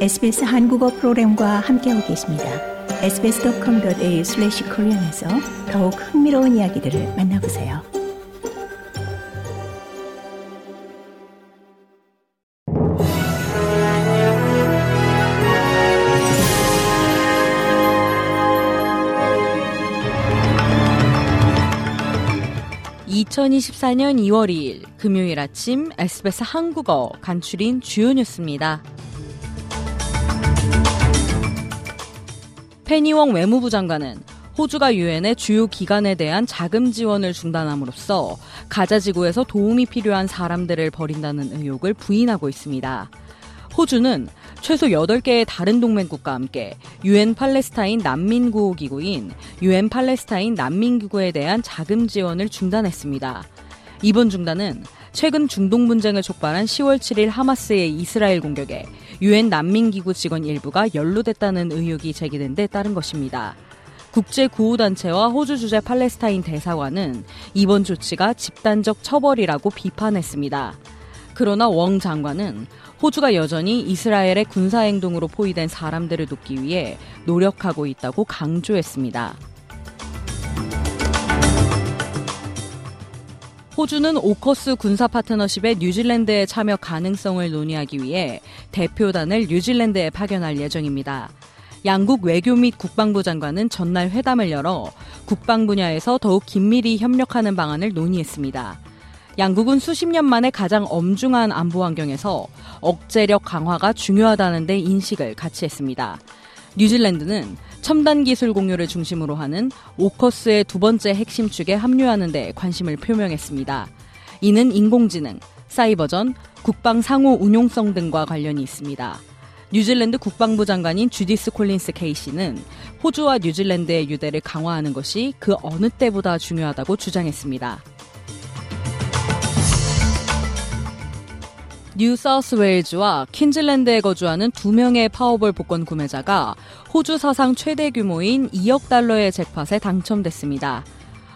SBS 한국어 프로그램과 함께하고 계십니다. sbs.com.au/korean에서 더욱 흥미로운 이야기들을 만나보세요. (2024년 2월 2일) 금요일 아침 SBS 한국어 간추린 주요 뉴스입니다. 페니웡 외무부 장관은 호주가 유엔의 주요 기관에 대한 자금 지원을 중단함으로써 가자 지구에서 도움이 필요한 사람들을 버린다는 의혹을 부인하고 있습니다. 호주는 최소 8개의 다른 동맹국과 함께 유엔 팔레스타인 난민 구호 기구인 유엔 팔레스타인 난민 기구에 대한 자금 지원을 중단했습니다. 이번 중단은 최근 중동 분쟁을 촉발한 10월 7일 하마스의 이스라엘 공격에 유엔 난민기구 직원 일부가 연루됐다는 의혹이 제기된 데 따른 것입니다. 국제 구호단체와 호주 주재 팔레스타인 대사관은 이번 조치가 집단적 처벌이라고 비판했습니다. 그러나 웡 장관은 호주가 여전히 이스라엘의 군사행동으로 포위된 사람들을 돕기 위해 노력하고 있다고 강조했습니다. 호주는 오커스 군사 파트너십의 뉴질랜드의 참여 가능성을 논의하기 위해 대표단을 뉴질랜드에 파견할 예정입니다. 양국 외교 및 국방부 장관은 전날 회담을 열어 국방 분야에서 더욱 긴밀히 협력하는 방안을 논의했습니다. 양국은 수십 년 만에 가장 엄중한 안보 환경에서 억제력 강화가 중요하다는 데 인식을 같이 했습니다. 뉴질랜드는 첨단 기술 공유를 중심으로 하는 오커스의 두 번째 핵심 축에 합류하는 데 관심을 표명했습니다. 이는 인공지능, 사이버전, 국방 상호 운용성 등과 관련이 있습니다. 뉴질랜드 국방부 장관인 주디스 콜린스 케이시는 호주와 뉴질랜드의 유대를 강화하는 것이 그 어느 때보다 중요하다고 주장했습니다. 뉴사우스웨일즈와 퀸즐랜드에 거주하는 두 명의 파워볼 복권 구매자가 호주 사상 최대 규모인 2억 달러의 잭팟에 당첨됐습니다.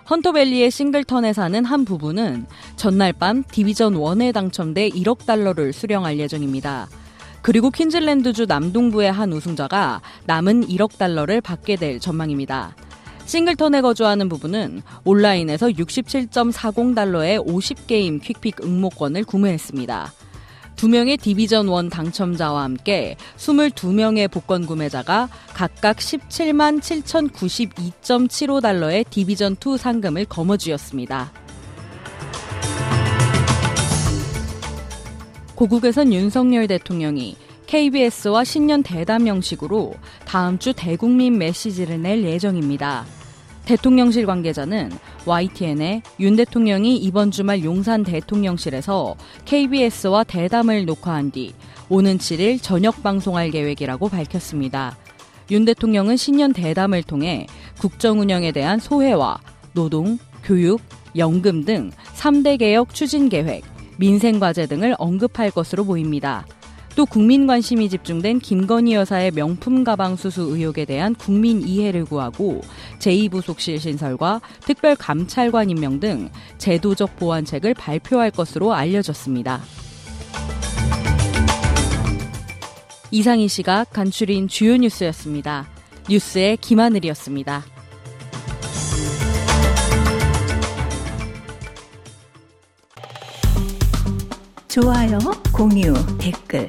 헌터밸리의 싱글턴에 사는 한 부부는 전날 밤 디비전 1에 당첨돼 1억 달러를 수령할 예정입니다. 그리고 퀸즐랜드주 남동부의 한 우승자가 남은 1억 달러를 받게 될 전망입니다. 싱글턴에 거주하는 부부는 온라인에서 67.40달러의 50게임 퀵픽 응모권을 구매했습니다. 두 명의 디비전 1 당첨자와 함께 22명의 복권 구매자가 각각 17만 7,092.75달러의 디비전 2 상금을 거머쥐었습니다. 고국에선 윤석열 대통령이 KBS와 신년 대담 형식으로 다음 주 대국민 메시지를 낼 예정입니다. 대통령실 관계자는 YTN에 윤 대통령이 이번 주말 용산 대통령실에서 KBS와 대담을 녹화한 뒤 오는 7일 저녁 방송할 계획이라고 밝혔습니다. 윤 대통령은 신년 대담을 통해 국정 운영에 대한 소회와 노동, 교육, 연금 등 3대 개혁 추진 계획, 민생 과제 등을 언급할 것으로 보입니다. 또 국민 관심이 집중된 김건희 여사의 명품 가방 수수 의혹에 대한 국민 이해를 구하고 제2부속실 신설과 특별 감찰관 임명 등 제도적 보완책을 발표할 것으로 알려졌습니다. 이상 이 시각 간추린 주요 뉴스였습니다. 뉴스의 김하늘이었습니다. 좋아요, 공유, 댓글